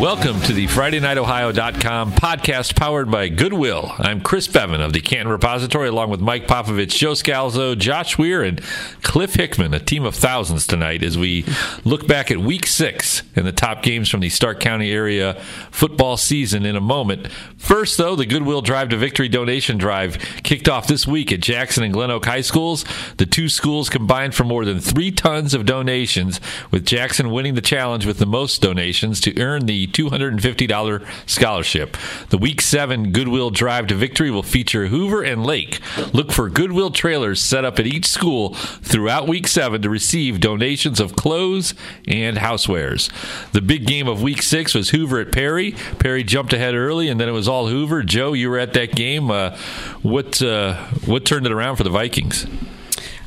Welcome to the FridayNightOhio.com podcast powered by Goodwill. I'm Chris Beaven of the Canton Repository, along with Mike Popovich, Joe Scalzo, Josh Weir, and Cliff Hickman, a team of thousands tonight as we look back at week six and the top games from the Stark County area football season in a moment. First, though, the Goodwill Drive to Victory donation drive kicked off this week at Jackson and Glen Oak High Schools. The two schools combined for more than three tons of donations, with Jackson winning the challenge with the most donations to earn the $250 scholarship. The Week 7 Goodwill Drive to Victory will feature Hoover and Lake. Look for Goodwill trailers set up at each school throughout Week 7 to receive donations of clothes and housewares. The big game of Week 6 was Hoover at Perry. Perry jumped ahead early, and then it was all Hoover. Joe, you were at that game. Uh, what, uh, what turned it around for the Vikings?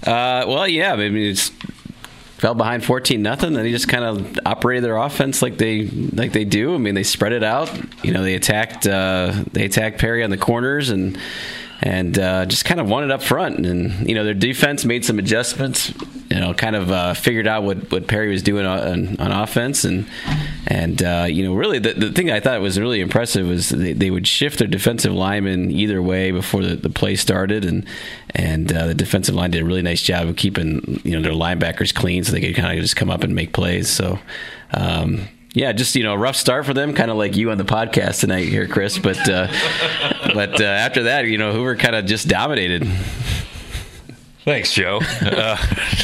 Uh, well, yeah, I mean, it's fell behind 14 nothing then he just kind of operated their offense like they like they do. I mean they spread it out. You know they attacked uh, they attacked perry on the corners and and uh, just kind of won it up front. And you know their defense made some adjustments. You know, kind of uh, figured out what, what Perry was doing on, on offense, and and uh, you know really the, the thing I thought was really impressive was they, they would shift their defensive linemen either way before the, the play started, and and uh, the defensive line did a really nice job of keeping you know their linebackers clean so they could kind of just come up and make plays. So. Um, yeah, just you know, a rough start for them, kind of like you on the podcast tonight here, Chris. But uh, but uh, after that, you know, Hoover kind of just dominated. Thanks, Joe. Uh,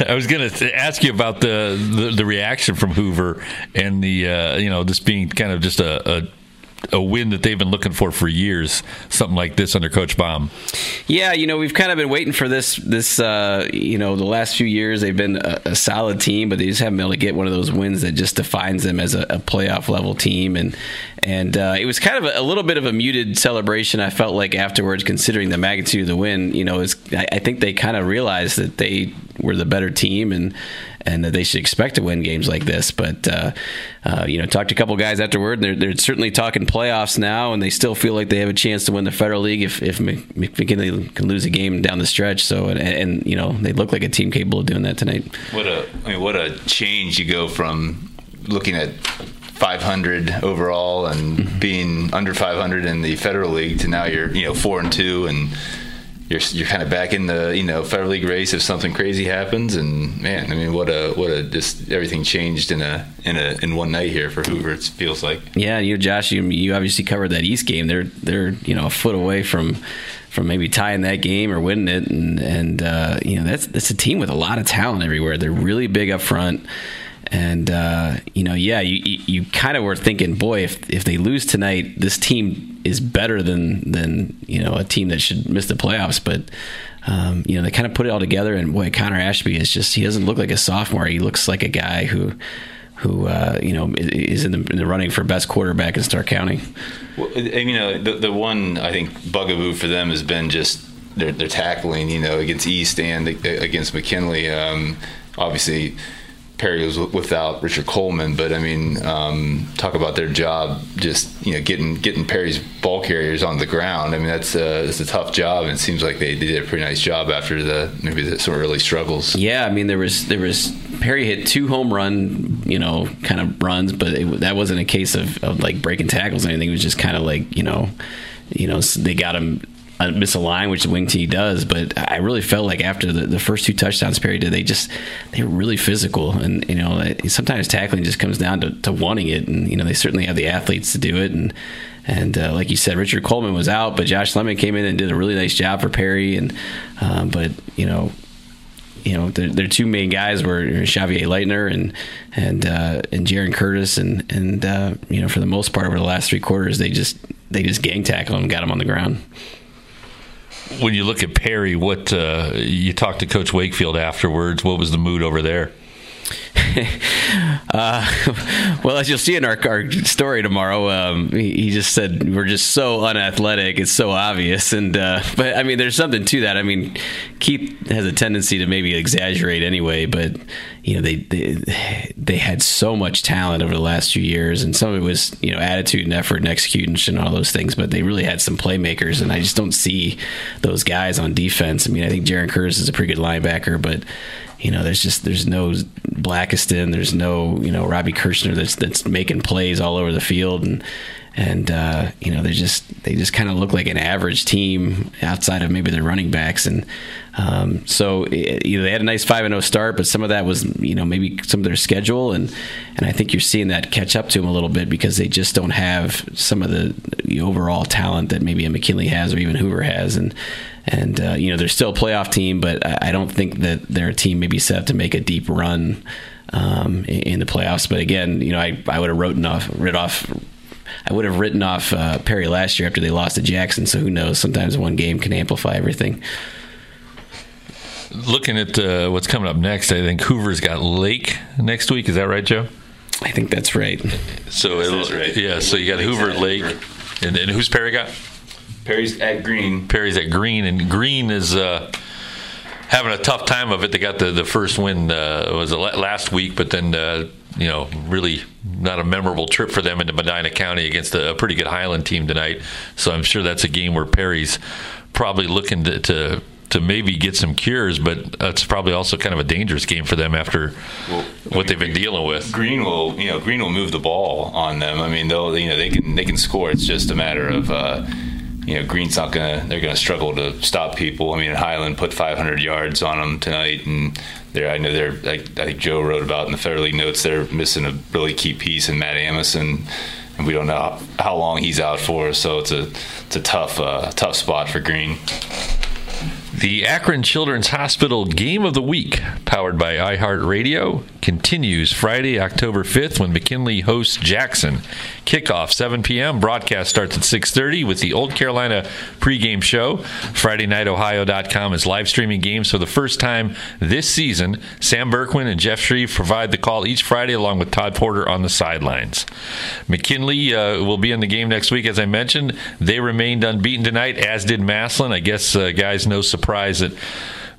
I was going to ask you about the, the, the reaction from Hoover and the uh, you know this being kind of just a, a a win that they've been looking for for years, something like this under Coach Baum. Yeah, you know, we've kind of been waiting for this. This, uh, you know, the last few years they've been a, a, solid team, but they just haven't been able to get one of those wins that just defines them as a, a playoff level team. And and uh, it was kind of a, a, little bit of a muted celebration. I felt like afterwards, considering the magnitude of the win, you know, I, I think they kind of realized that they were the better team and and that they should expect to win games like this. But uh, uh, you know, talked to a couple guys afterward. They're they're certainly talking playoffs now, and they still feel like they have a chance to win the Federal League if if McKinley can lose a game down the stretch. So and, and you know they look like a team capable of doing that tonight. What a I mean, what a change you go from looking at 500 overall and mm-hmm. being under 500 in the Federal League to now you're you know four and two and you're you're kind of back in the you know federal league race if something crazy happens. And man, I mean, what a what a just everything changed in a in a in one night here for Hoover. It feels like. Yeah, you Josh, you you obviously covered that East game. They're they're you know a foot away from from maybe tying that game or winning it, and and uh, you know that's that's a team with a lot of talent everywhere. They're really big up front. And uh, you know, yeah, you you, you kind of were thinking, boy, if if they lose tonight, this team is better than than you know a team that should miss the playoffs. But um, you know, they kind of put it all together. And boy, Connor Ashby is just he doesn't look like a sophomore. He looks like a guy who who uh, you know is in the, in the, running for best quarterback in Stark County. Well, you know, the the one I think bugaboo for them has been just their tackling. You know, against East and against McKinley. Um, obviously Perry was without Richard Coleman, but I mean, um, talk about their job, just you know, getting getting Perry's ball carriers on the ground. I mean, that's a, that's a tough job, and it seems like they, they did a pretty nice job after the maybe the some early struggles. Yeah, I mean, there was there was Perry hit two home run, you know, kind of runs, but it, that wasn't a case of, of like breaking tackles or anything. It was just kind of like you know, you know, they got him line, which the wing tee does. But I really felt like after the, the first two touchdowns Perry did, they just they were really physical, and you know sometimes tackling just comes down to, to wanting it, and you know they certainly have the athletes to do it, and and uh, like you said, Richard Coleman was out, but Josh Lemon came in and did a really nice job for Perry, and uh, but you know you know, their, their two main guys were Xavier Leitner and and uh, and Jaron Curtis, and and uh, you know, for the most part over the last three quarters, they just they just gang tackled him, and got him on the ground when you look at Perry, what uh, you talked to Coach Wakefield afterwards. What was the mood over there? uh, well, as you'll see in our, our story tomorrow, um, he, he, just said we're just so unathletic. It's so obvious, and uh, but I mean, there's something to that. I mean, Keith has a tendency to maybe exaggerate anyway, but you know, they they they had so much talent over the last few years, and some of it was you know attitude and effort and execution and all those things. But they really had some playmakers, and I just don't see those guys on defense. I mean, I think Jaron Curtis is a pretty good linebacker, but you know, there's just there's no Blackiston, there's no you know Robbie Kirshner that's that's making plays all over the field, and and uh, you know they just they just kind of look like an average team outside of maybe their running backs, and um, so it, you know they had a nice five and zero start, but some of that was you know maybe some of their schedule, and and I think you're seeing that catch up to them a little bit because they just don't have some of the, the overall talent that maybe a McKinley has or even Hoover has, and and uh, you know they're still a playoff team, but I, I don't think that they're a team maybe set up to make a deep run. Um, in, in the playoffs, but again, you know, I, I would have written off, writ off I would have written off uh, Perry last year after they lost to Jackson. So who knows? Sometimes one game can amplify everything. Looking at uh, what's coming up next, I think Hoover's got Lake next week. Is that right, Joe? I think that's right. So That's right. yeah. So you got Hoover, Lake, and, and who's Perry got? Perry's at Green. Perry's at Green, and Green is uh, having a tough time of it. They got the, the first win uh, was last week, but then uh, you know really not a memorable trip for them into Medina County against a, a, pretty good Highland team tonight. So I'm sure that's a game where Perry's probably looking to. to to maybe get some cures, but it's probably also kind of a dangerous game for them after well, what mean, they've been dealing with. Green will, you know, Green will move the ball on them. I mean, they'll, you know, they can they can score. It's just a matter of, uh, you know, Green's not gonna. They're gonna struggle to stop people. I mean, Highland put 500 yards on them tonight, and they're. I know they're. Like I think Joe wrote about in the Federal League notes. They're missing a really key piece in Matt Amison, and we don't know how long he's out for. So it's a it's a tough uh, tough spot for Green. The Akron Children's Hospital Game of the Week, powered by iHeartRadio, continues Friday, October 5th when McKinley hosts Jackson. Kickoff 7 p.m. Broadcast starts at 6:30 with the Old Carolina pregame show. FridayNightOhio.com is live streaming games for the first time this season. Sam Berkwin and Jeff Shreve provide the call each Friday along with Todd Porter on the sidelines. McKinley uh, will be in the game next week, as I mentioned. They remained unbeaten tonight, as did Massillon. I guess uh, guys, no surprise surprised that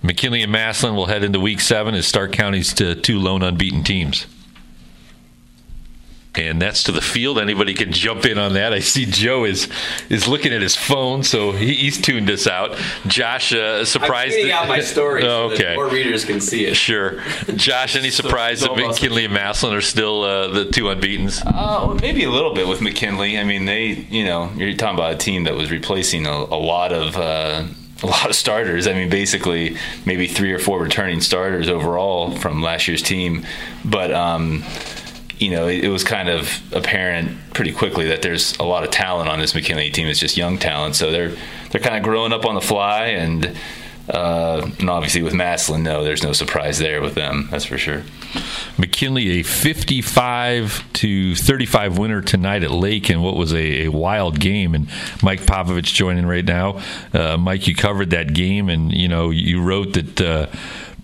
McKinley and Massillon will head into Week Seven as Stark County's to two lone unbeaten teams. And that's to the field. Anybody can jump in on that. I see Joe is is looking at his phone, so he, he's tuned us out. Josh, uh, surprised. I'm out my story. oh, okay. So more readers can see it. Sure. Josh, any surprise that McKinley and Massillon are still uh, the two unbeaten's? Uh, well, maybe a little bit with McKinley. I mean, they, you know, you're talking about a team that was replacing a, a lot of uh, a lot of starters. I mean, basically, maybe three or four returning starters overall from last year's team. But, um, you know, it, it, was kind of apparent pretty quickly that there's a lot of talent on this McKinley team. It's just young talent. So they're, they're kind of growing up on the fly. And, uh, and obviously with Massillon, no, there's no surprise there with them. That's for sure. McKinley a 55 to 35 winner tonight at Lake and what was a, a wild game. And Mike Popovich joining right now. Uh, Mike, you covered that game, and you know you wrote that. Uh,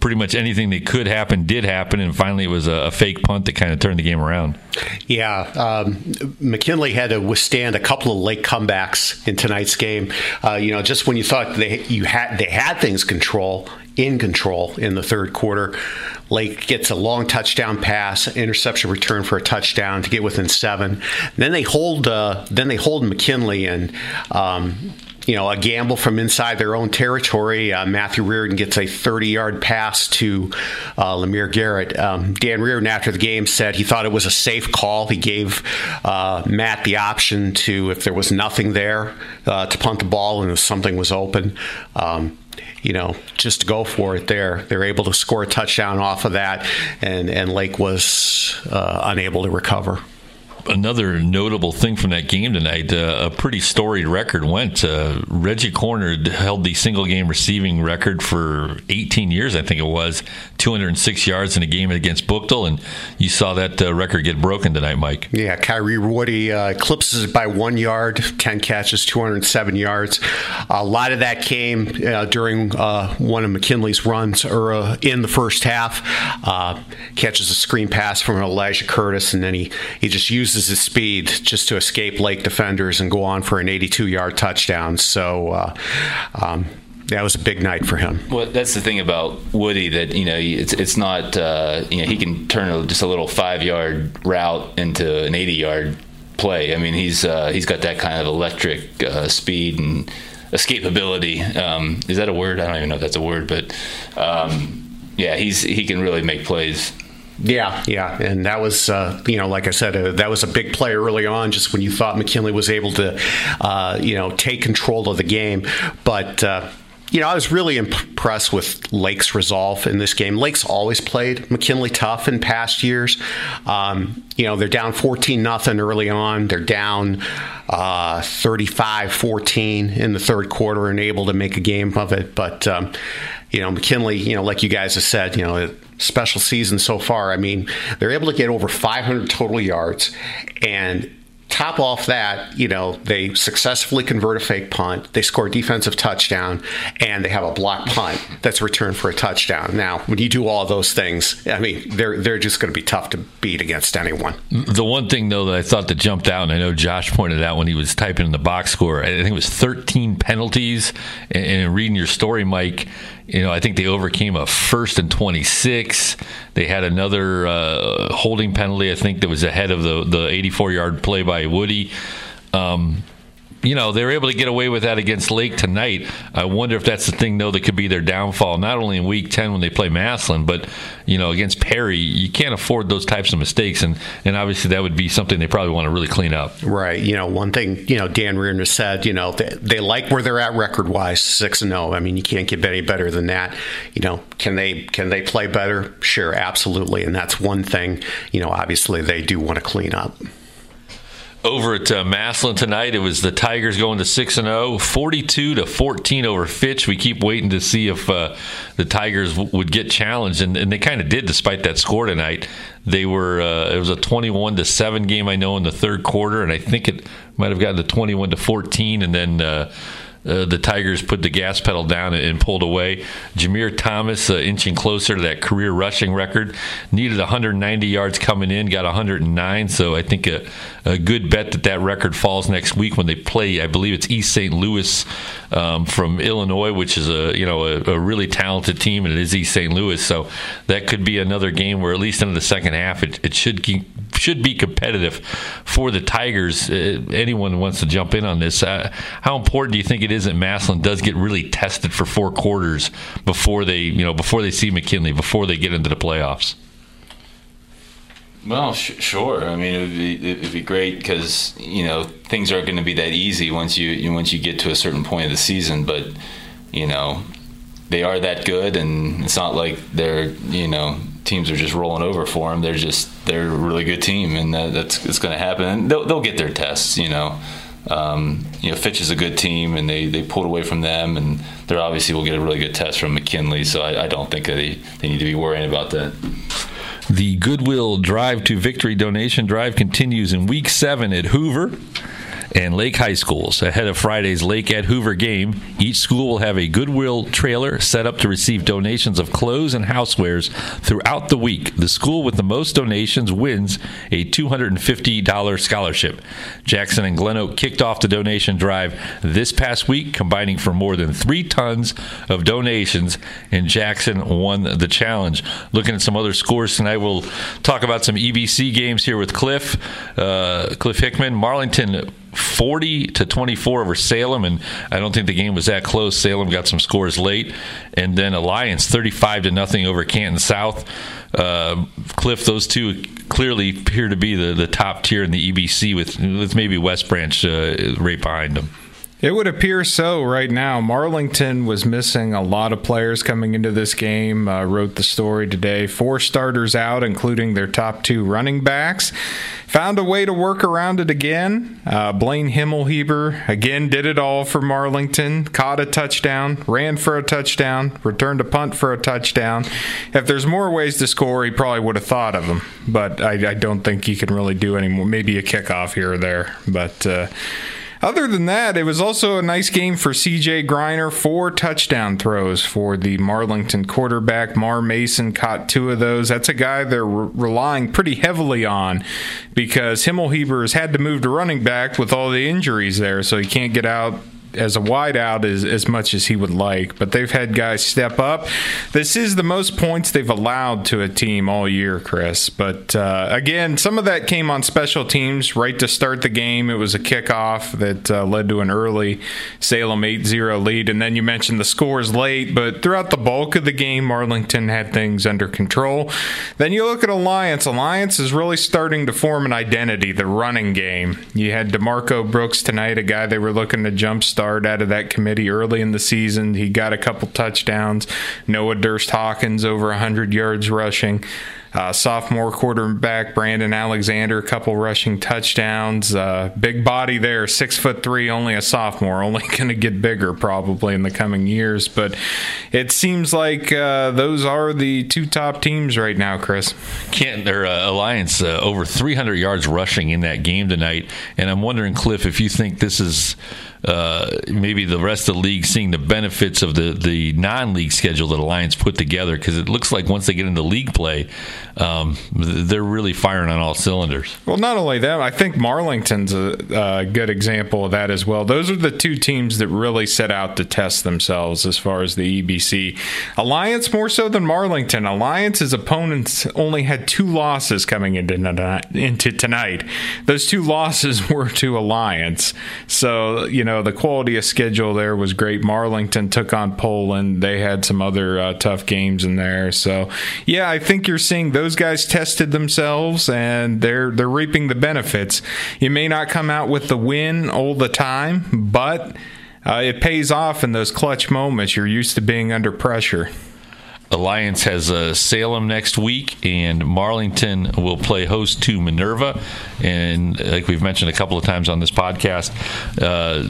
pretty much anything that could happen did happen, and finally it was a, a fake punt that kind of turned the game around. Yeah, um, McKinley had to withstand a couple of late comebacks in tonight's game. Uh, you know, just when you thought they you had they had things control in control in the third quarter, Lake gets a long touchdown pass, interception return for a touchdown to get within seven. then they hold, uh, then they hold McKinley, and um, you know, a gamble from inside their own territory. Uh, Matthew Reardon gets a 30 yard pass to uh, Lemire Garrett. Um, Dan Reardon, after the game, said he thought it was a safe call. He gave uh, Matt the option to, if there was nothing there, uh, to punt the ball and if something was open. Um, you know, just go for it there. They're able to score a touchdown off of that, and, and Lake was uh, unable to recover another notable thing from that game tonight, uh, a pretty storied record went. Uh, Reggie Corner held the single game receiving record for 18 years, I think it was, 206 yards in a game against Buchtel, and you saw that uh, record get broken tonight, Mike. Yeah, Kyrie Woody uh, eclipses it by one yard, 10 catches, 207 yards. A lot of that came uh, during uh, one of McKinley's runs or in the first half. catches a screen pass from Elijah Curtis, and then he, he just uses uses his speed just to escape Lake defenders and go on for an 82 yard touchdown. So, uh, um, that was a big night for him. Well, that's the thing about Woody that you know it's it's not uh, you know he can turn just a little five yard route into an 80 yard play. I mean he's uh, he's got that kind of electric uh, speed and escapability. Um, is that a word? I don't even know if that's a word, but um, yeah, he's he can really make plays. Yeah, yeah, and that was uh, you know, like I said, uh, that was a big play early on, just when you thought McKinley was able to, uh, you know, take control of the game, but. Uh, you know, I was really impressed with Lake's resolve in this game. Lake's always played McKinley tough in past years. Um, you know, they're down 14 nothing early on. They're down uh, 35 14 in the third quarter and able to make a game of it. But, um, you know, McKinley, you know, like you guys have said, you know, special season so far. I mean, they're able to get over 500 total yards and top off that, you know, they successfully convert a fake punt, they score a defensive touchdown, and they have a block punt that's returned for a touchdown. Now, when you do all those things, I mean, they're they're just going to be tough to beat against anyone. The one thing though that I thought that jumped out, and I know Josh pointed out when he was typing in the box score, I think it was 13 penalties. And, and reading your story, Mike, you know, I think they overcame a first and 26. They had another uh, holding penalty, I think, that was ahead of the, the 84 yard play by Woody. Um, you know, they're able to get away with that against Lake tonight. I wonder if that's the thing, though, that could be their downfall, not only in week 10 when they play Massillon, but, you know, against Perry. You can't afford those types of mistakes. And, and obviously, that would be something they probably want to really clean up. Right. You know, one thing, you know, Dan Reardon said, you know, they, they like where they're at record wise, 6 and 0. I mean, you can't get any better than that. You know, can they can they play better? Sure, absolutely. And that's one thing, you know, obviously they do want to clean up over at uh, Massillon tonight. It was the Tigers going to 6 and 0, 42 to 14 over Fitch. We keep waiting to see if uh, the Tigers w- would get challenged, and, and they kind of did despite that score tonight. They were uh, it was a 21 to 7 game I know in the third quarter, and I think it might have gotten to 21 to 14, and then uh, the Tigers put the gas pedal down and, and pulled away. Jameer Thomas uh, inching closer to that career rushing record. Needed 190 yards coming in, got 109. So I think a, a good bet that that record falls next week when they play. I believe it's East St. Louis um, from Illinois, which is a you know a, a, really talented team, and it is East St. Louis. So that could be another game where at least in the second half it, it should keep, should be competitive for the Tigers. Uh, anyone wants to jump in on this? Uh, how important do you think it is that Massillon does get really tested for four quarters before they you know before they see McKinley before they get into the playoffs? Well, sh- sure. I mean, it would be it'd be great because you know things aren't going to be that easy once you, you once you get to a certain point of the season. But you know, they are that good, and it's not like they're you know teams are just rolling over for them. They're just they're a really good team, and that, that's it's going to happen. They'll they'll get their tests. You know, um, you know Fitch is a good team, and they they pulled away from them, and they're obviously will get a really good test from McKinley. So I, I don't think that they they need to be worrying about that. The Goodwill Drive to Victory donation drive continues in week seven at Hoover and Lake High Schools. Ahead of Friday's Lake at Hoover game, each school will have a Goodwill trailer set up to receive donations of clothes and housewares throughout the week. The school with the most donations wins a $250 scholarship. Jackson and Glen Oak kicked off the donation drive this past week, combining for more than three tons of donations, and Jackson won the challenge. Looking at some other scores tonight, we'll talk about some EBC games here with Cliff, uh, Cliff Hickman. Marlington 40 to 24 over Salem, and I don't think the game was that close. Salem got some scores late, and then Alliance 35 to nothing over Canton South. Uh, Cliff, those two clearly appear to be the, the top tier in the EBC, with with maybe West Branch uh, right behind them. It would appear so right now. Marlington was missing a lot of players coming into this game. Uh, wrote the story today. Four starters out, including their top two running backs. Found a way to work around it again. Uh, Blaine Himmelheber again did it all for Marlington. Caught a touchdown, ran for a touchdown, returned a punt for a touchdown. If there's more ways to score, he probably would have thought of them. But I, I don't think he can really do any more. Maybe a kickoff here or there. But. Uh, other than that, it was also a nice game for CJ Griner. Four touchdown throws for the Marlington quarterback. Mar Mason caught two of those. That's a guy they're re- relying pretty heavily on because Himmelheber has had to move to running back with all the injuries there, so he can't get out as a wideout as, as much as he would like, but they've had guys step up. This is the most points they've allowed to a team all year, Chris. But uh, again, some of that came on special teams right to start the game. It was a kickoff that uh, led to an early Salem 8 0 lead. And then you mentioned the scores late, but throughout the bulk of the game, Marlington had things under control. Then you look at Alliance. Alliance is really starting to form an identity, the running game. You had DeMarco Brooks tonight, a guy they were looking to jumpstart out of that committee early in the season. He got a couple touchdowns. Noah Durst Hawkins over 100 yards rushing. Uh, sophomore quarterback Brandon Alexander, a couple rushing touchdowns. Uh, big body there, six foot three, only a sophomore, only going to get bigger probably in the coming years. But it seems like uh, those are the two top teams right now, Chris. Can't their uh, alliance uh, over 300 yards rushing in that game tonight, and I'm wondering, Cliff, if you think this is uh, maybe the rest of the league seeing the benefits of the, the non league schedule that Alliance put together because it looks like once they get into league play, um, they're really firing on all cylinders. Well, not only that, I think Marlington's a, a, good example of that as well. Those are the two teams that really set out to test themselves as far as the EBC. Alliance more so than Marlington. Alliance's opponents only had two losses coming into, into tonight. Those two losses were to Alliance. So, you know, the quality of schedule there was great. Marlington took on Poland. They had some other uh, tough games in there. So, yeah, I think you're seeing those guys tested themselves and they're they're reaping the benefits. You may not come out with the win all the time, but uh, it pays off in those clutch moments. You're used to being under pressure. Alliance has uh, Salem next week, and Marlington will play host to Minerva. And like we've mentioned a couple of times on this podcast, uh,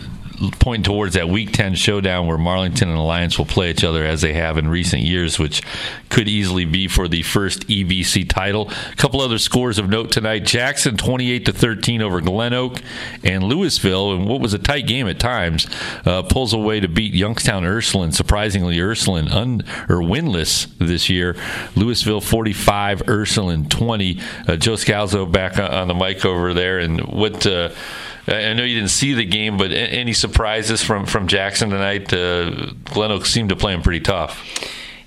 pointing towards that Week 10 showdown where Marlington and Alliance will play each other as they have in recent years, which could easily be for the first EBC title. A couple other scores of note tonight: Jackson 28 to 13 over Glen Oak, and Louisville, and what was a tight game at times, uh, pulls away to beat Youngstown Ursuline. Surprisingly, Ursuline un, or winless this year. Louisville 45, Ursuline 20. Uh, Joe Scalzo back on the mic over there, and what. Uh, I know you didn't see the game, but any surprises from from Jackson tonight? Uh, Glen Oak seemed to play him pretty tough.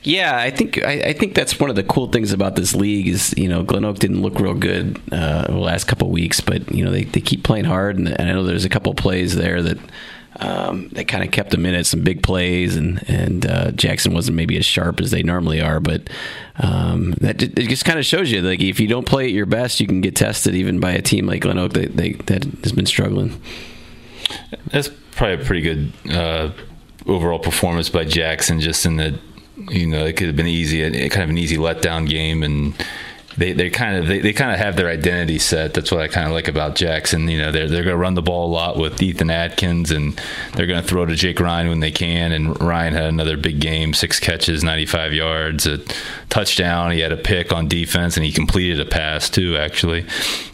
Yeah, I think I, I, think that's one of the cool things about this league is you know Glen Oak didn't look real good uh, the last couple weeks, but you know they, they keep playing hard, and, and I know there's a couple plays there that um, they kind of kept them in at some big plays, and and uh, Jackson wasn't maybe as sharp as they normally are, but um, that it just kind of shows you like if you don't play at your best, you can get tested even by a team like Glen Oak that they, that has been struggling. That's probably a pretty good uh, overall performance by Jackson. Just in that you know it could have been easy, kind of an easy letdown game, and they they kind of they, they kind of have their identity set. That's what I kind of like about Jackson. You know, they're they're going to run the ball a lot with Ethan Atkins, and they're going to throw to Jake Ryan when they can. And Ryan had another big game, six catches, 95 yards, a touchdown. He had a pick on defense, and he completed a pass too, actually.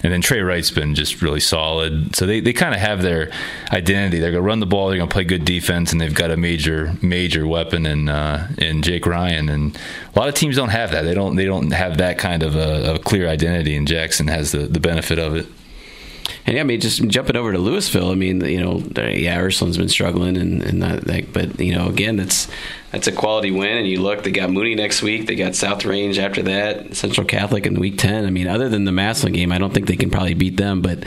And then Trey Wright's been just really solid. So they, they kind of have their identity. They're going to run the ball. They're going to play good defense, and they've got a major major weapon in uh, in Jake Ryan. And a lot of teams don't have that. They don't they don't have that kind of a a, clear identity, and Jackson has the, the benefit of it. And yeah, I mean, just jumping over to Louisville, I mean, you know, yeah, Ursuline's been struggling, and, and that, that, but you know, again, that's that's a quality win. And you look, they got Mooney next week, they got South Range after that, Central Catholic in Week Ten. I mean, other than the Massillon game, I don't think they can probably beat them, but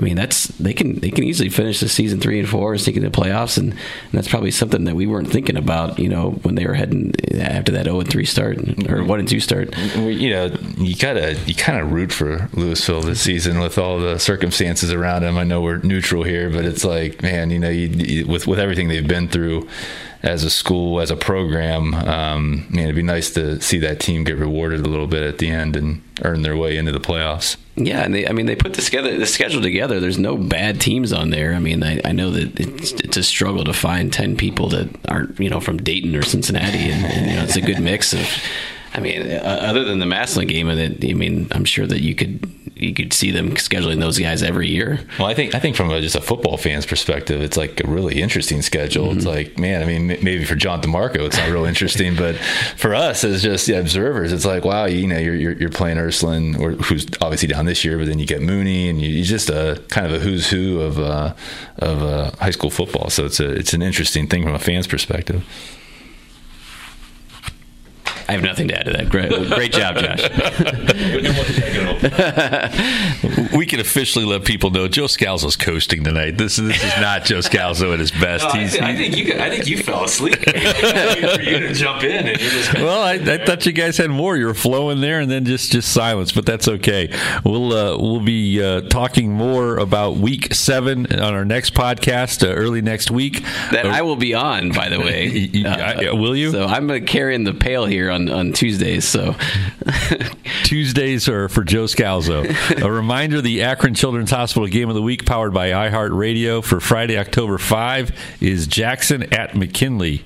I mean, that's they can they can easily finish the season three and four and sneak into the playoffs, and, and, that's probably something that we weren't thinking about, you know, when they were heading eh, after that zero oh and three start or mm-hmm. one and two start. You know, you gotta you kind of root for Louisville this season with all the circumstances around them. I know we're neutral here, but it's like, man, you know, you, you, with with everything they've been through as a school, as a program. Um, man, it'd be nice to see that team get rewarded a little bit at the end and earn their way into the playoffs. Yeah, and they, I mean, they put together, the schedule together. There's no bad teams on there. I mean, I, I know that it's, it's, a struggle to find ten people that aren't, you know, from Dayton or Cincinnati, and, and you know, it's a good mix of. I mean, uh, other than the Massillon game, and it, I mean, I'm sure that you could you could see them scheduling those guys every year. Well, I think I think from a, just a football fan's perspective, it's like a really interesting schedule. Mm-hmm. It's like, man, I mean, maybe for John DeMarco, it's not real interesting, but for us as just the observers, it's like, wow, you know, you're you're, you're playing Ursuline, or who's obviously down this year, but then you get Mooney, and you, are just a kind of a who's who of uh, of uh, high school football. So it's a it's an interesting thing from a fan's perspective. I have nothing to add to that. Great, great job, Josh. we can officially let people know Joe Scalzo's coasting tonight. This, this is not Joe Scalzo at his best. No, I, th- I, think you. I think you fell asleep. for you to jump in, and you're just. Well, I, I, thought you guys had more. You were flowing there, and then just just silence. But that's okay. We'll uh, we'll be uh, talking more about Week Seven on our next podcast uh, early next week. That I will be on, by the way. Uh, will you? So I'm carrying the pail here on on, on Tuesdays. So Tuesdays are for Joe Scalzo. A reminder: the Akron Children's Hospital Game of the Week, powered by iHeartRadio, for Friday, October five, is Jackson at McKinley.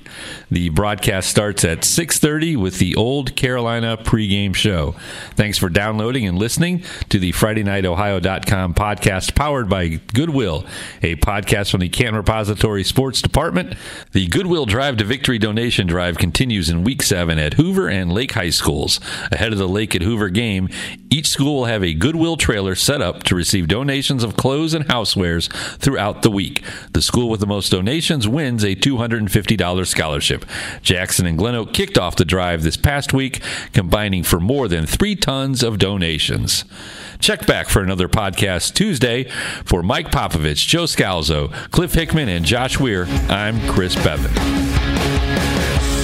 The broadcast starts at 6:30 with the Old Carolina pregame show. Thanks for downloading and listening to the Friday Night FridayNightOhio.com podcast, powered by Goodwill, a podcast from the Canton Repository Sports Department. The Goodwill Drive to Victory donation drive continues in Week Seven at Hoover Hoover and Lake High Schools. Ahead of the Lake at Hoover game, each school will have a Goodwill trailer set up to receive donations of clothes and housewares throughout the week. The school with the most donations wins a $250 scholarship. Jackson and Glen Oak kicked off the drive this past week, combining for more than three tons of donations. Check back for another podcast Tuesday. For Mike Popovich, Joe Scalzo, Cliff Hickman, and Josh Weir, I'm Chris Beaven.